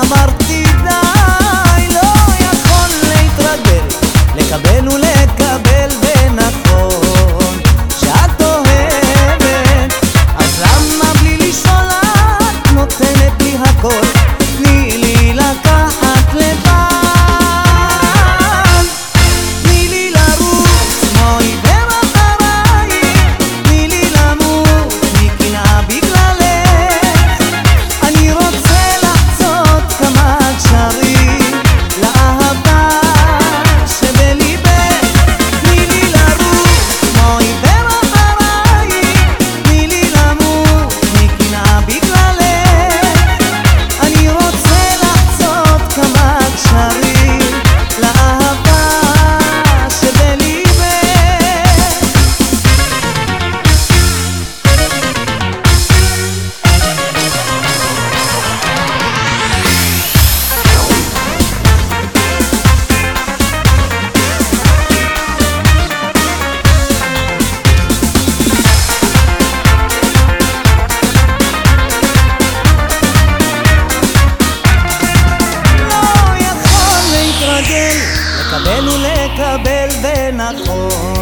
אמרתי די, לא יכול להתרגל לקבל ולקבל מקבל ונכון.